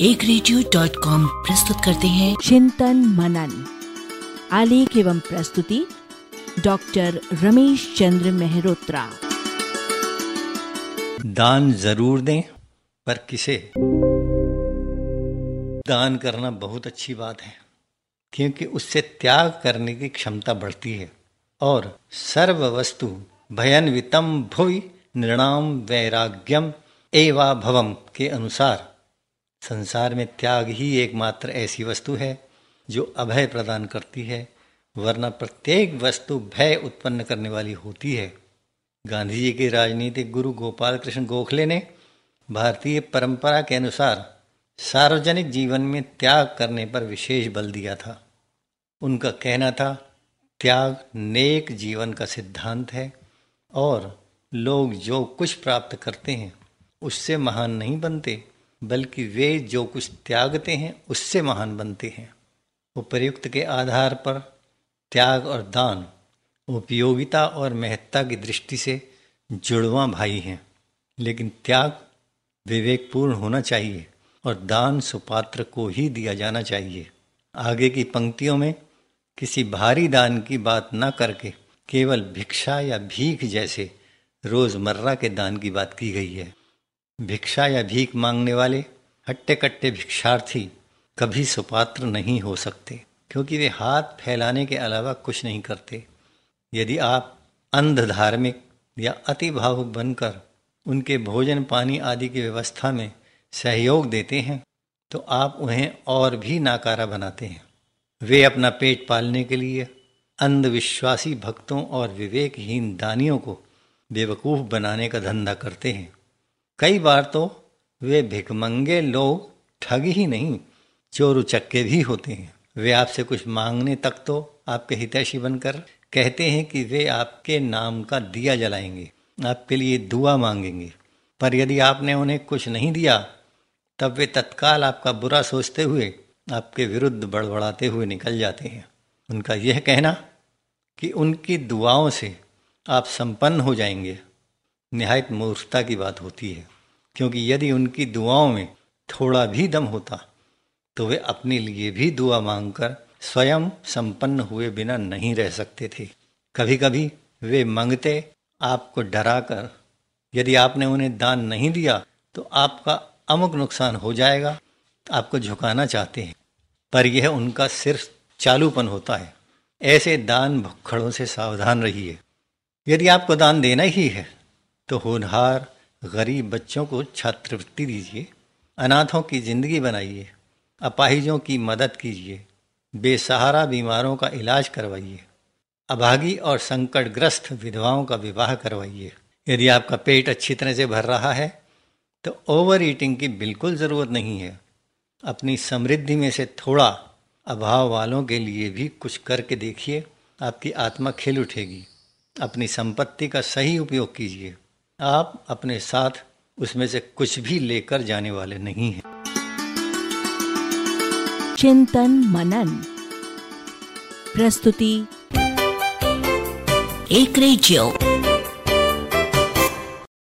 एक radio dot com प्रस्तुत करते हैं। चिंतन मनन आलेख एवं प्रस्तुति डॉक्टर रमेश चंद्र मेहरोत्रा। दान ज़रूर दें पर किसे? दान करना बहुत अच्छी बात है क्योंकि उससे त्याग करने की क्षमता बढ़ती है। और सर्व वस्तु भयनवितम भुवि नृणाम वैराग्यम एवा भवम के अनुसार संसार में त्याग ही एकमात्र ऐसी वस्तु है जो अभय प्रदान करती है, वरना प्रत्येक वस्तु भय उत्पन्न करने वाली होती है। गांधी जी के राजनीतिक गुरु गोपाल कृष्ण गोखले ने भारतीय परंपरा के अनुसार सार्वजनिक जीवन में त्याग करने पर विशेष बल दिया था। उनका कहना था, त्याग नेक जीवन का सिद्धांत है और लोग जो कुछ प्राप्त करते हैं, उससे महान नहीं बनते। बल्कि वे जो कुछ त्यागते हैं, उससे महान बनते हैं। उपयुक्त के आधार पर त्याग और दान, उपयोगिता और महत्ता की दृष्टि से जुड़वा भाई हैं। लेकिन त्याग विवेकपूर्ण होना चाहिए और दान सुपात्र को ही दिया जाना चाहिए। आगे की पंक्तियों में किसी भारी दान की बात न करके केवल भिक्षा या भीख जैसे रोज़मर्रा के दान की बात की गई है। भिक्षा या भीख मांगने वाले हट्टे कट्टे भिक्षार्थी कभी सुपात्र नहीं हो सकते, क्योंकि वे हाथ फैलाने के अलावा कुछ नहीं करते। यदि आप अंध धार्मिक या अति भावुक बनकर उनके भोजन पानी आदि की व्यवस्था में सहयोग देते हैं तो आप उन्हें और भी नाकारा बनाते हैं। वे अपना पेट पालने के लिए अंधविश्वासी भक्तों और विवेकहीन दानियों को बेवकूफ़ बनाने का धंधा करते हैं। कई बार तो वे भिकमंगे लोग ठग ही नहीं, चोर उचक्के भी होते हैं। वे आपसे कुछ मांगने तक तो आपके हितैषी बनकर कहते हैं कि वे आपके नाम का दिया जलाएँगे, आपके लिए दुआ मांगेंगे। पर यदि आपने उन्हें कुछ नहीं दिया, तब वे तत्काल आपका बुरा सोचते हुए आपके विरुद्ध बड़बड़ाते हुए निकल जाते हैं। उनका यह कहना कि उनकी दुआओं से आप संपन्न हो जाएँगे। निहायत मूर्खता की बात होती है। क्योंकि यदि उनकी दुआओं में थोड़ा भी दम होता तो वे अपने लिए भी दुआ मांगकर स्वयं संपन्न हुए बिना नहीं रह सकते थे। कभी कभी वे मांगते, आपको डराकर, यदि आपने उन्हें दान नहीं दिया तो आपका अमुक नुकसान हो जाएगा, आपको झुकाना चाहते हैं। पर यह उनका सिर्फ़ चालूपन होता है। ऐसे दान भुखड़ों से सावधान रहिए। यदि आपको दान देना ही है तो होनहार गरीब बच्चों को छात्रवृत्ति दीजिए, अनाथों की ज़िंदगी बनाइए, अपाहिजों की मदद कीजिए, बेसहारा बीमारों का इलाज करवाइए, अभागी और संकटग्रस्त विधवाओं का विवाह करवाइए। यदि आपका पेट अच्छी तरह से भर रहा है तो ओवर ईटिंग की बिल्कुल ज़रूरत नहीं है। अपनी समृद्धि में से थोड़ा अभाव वालों के लिए भी कुछ करके देखिए, आपकी आत्मा खिल उठेगी। अपनी संपत्ति का सही उपयोग कीजिए। आप अपने साथ उसमें से कुछ भी लेकर जाने वाले नहीं हैं। चिंतन मनन। प्रस्तुति। एक रेडियो।